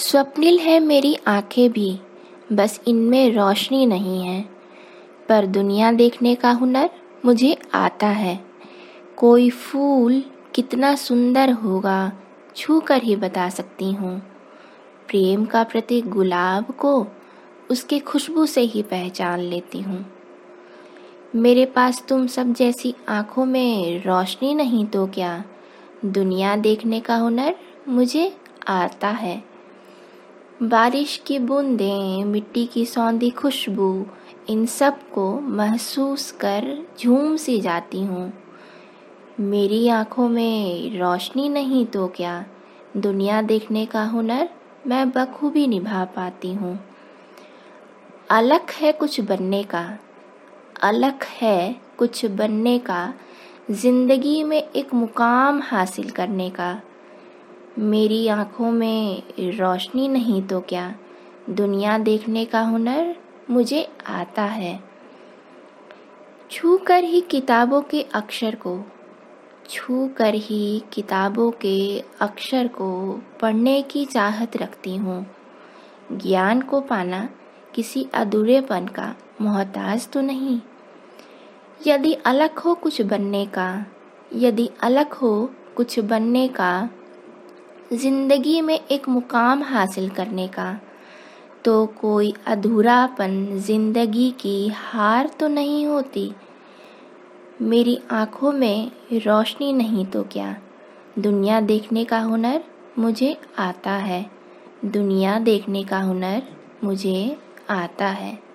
स्वप्निल है मेरी आँखें भी, बस इनमें रोशनी नहीं है। पर दुनिया देखने का हुनर मुझे आता है। कोई फूल कितना सुंदर होगा छू कर ही बता सकती हूँ। प्रेम का प्रतीक गुलाब को उसके खुशबू से ही पहचान लेती हूँ। मेरे पास तुम सब जैसी आँखों में रोशनी नहीं तो क्या? दुनिया देखने का हुनर मुझे आता है। बारिश की बूंदें, मिट्टी की सौंधी खुशबू, इन सबको महसूस कर झूम सी जाती हूँ। मेरी आँखों में रोशनी नहीं तो क्या? दुनिया देखने का हुनर मैं बखूबी निभा पाती हूँ। अलग है कुछ बनने का, अलग है कुछ बनने का, ज़िंदगी में एक मुकाम हासिल करने का। मेरी आँखों में रोशनी नहीं तो क्या? दुनिया देखने का हुनर मुझे आता है। छू कर ही किताबों के अक्षर को छू कर ही किताबों के अक्षर को पढ़ने की चाहत रखती हूँ। ज्ञान को पाना किसी अधूरेपन का मोहताज तो नहीं। यदि अलग हो कुछ बनने का, यदि अलग हो कुछ बनने का ज़िंदगी में एक मुकाम हासिल करने का। तो कोई अधूरापन ज़िंदगी की हार तो नहीं होती। मेरी आँखों में रोशनी नहीं तो क्या? दुनिया देखने का हुनर मुझे आता है। दुनिया देखने का हुनर मुझे आता है।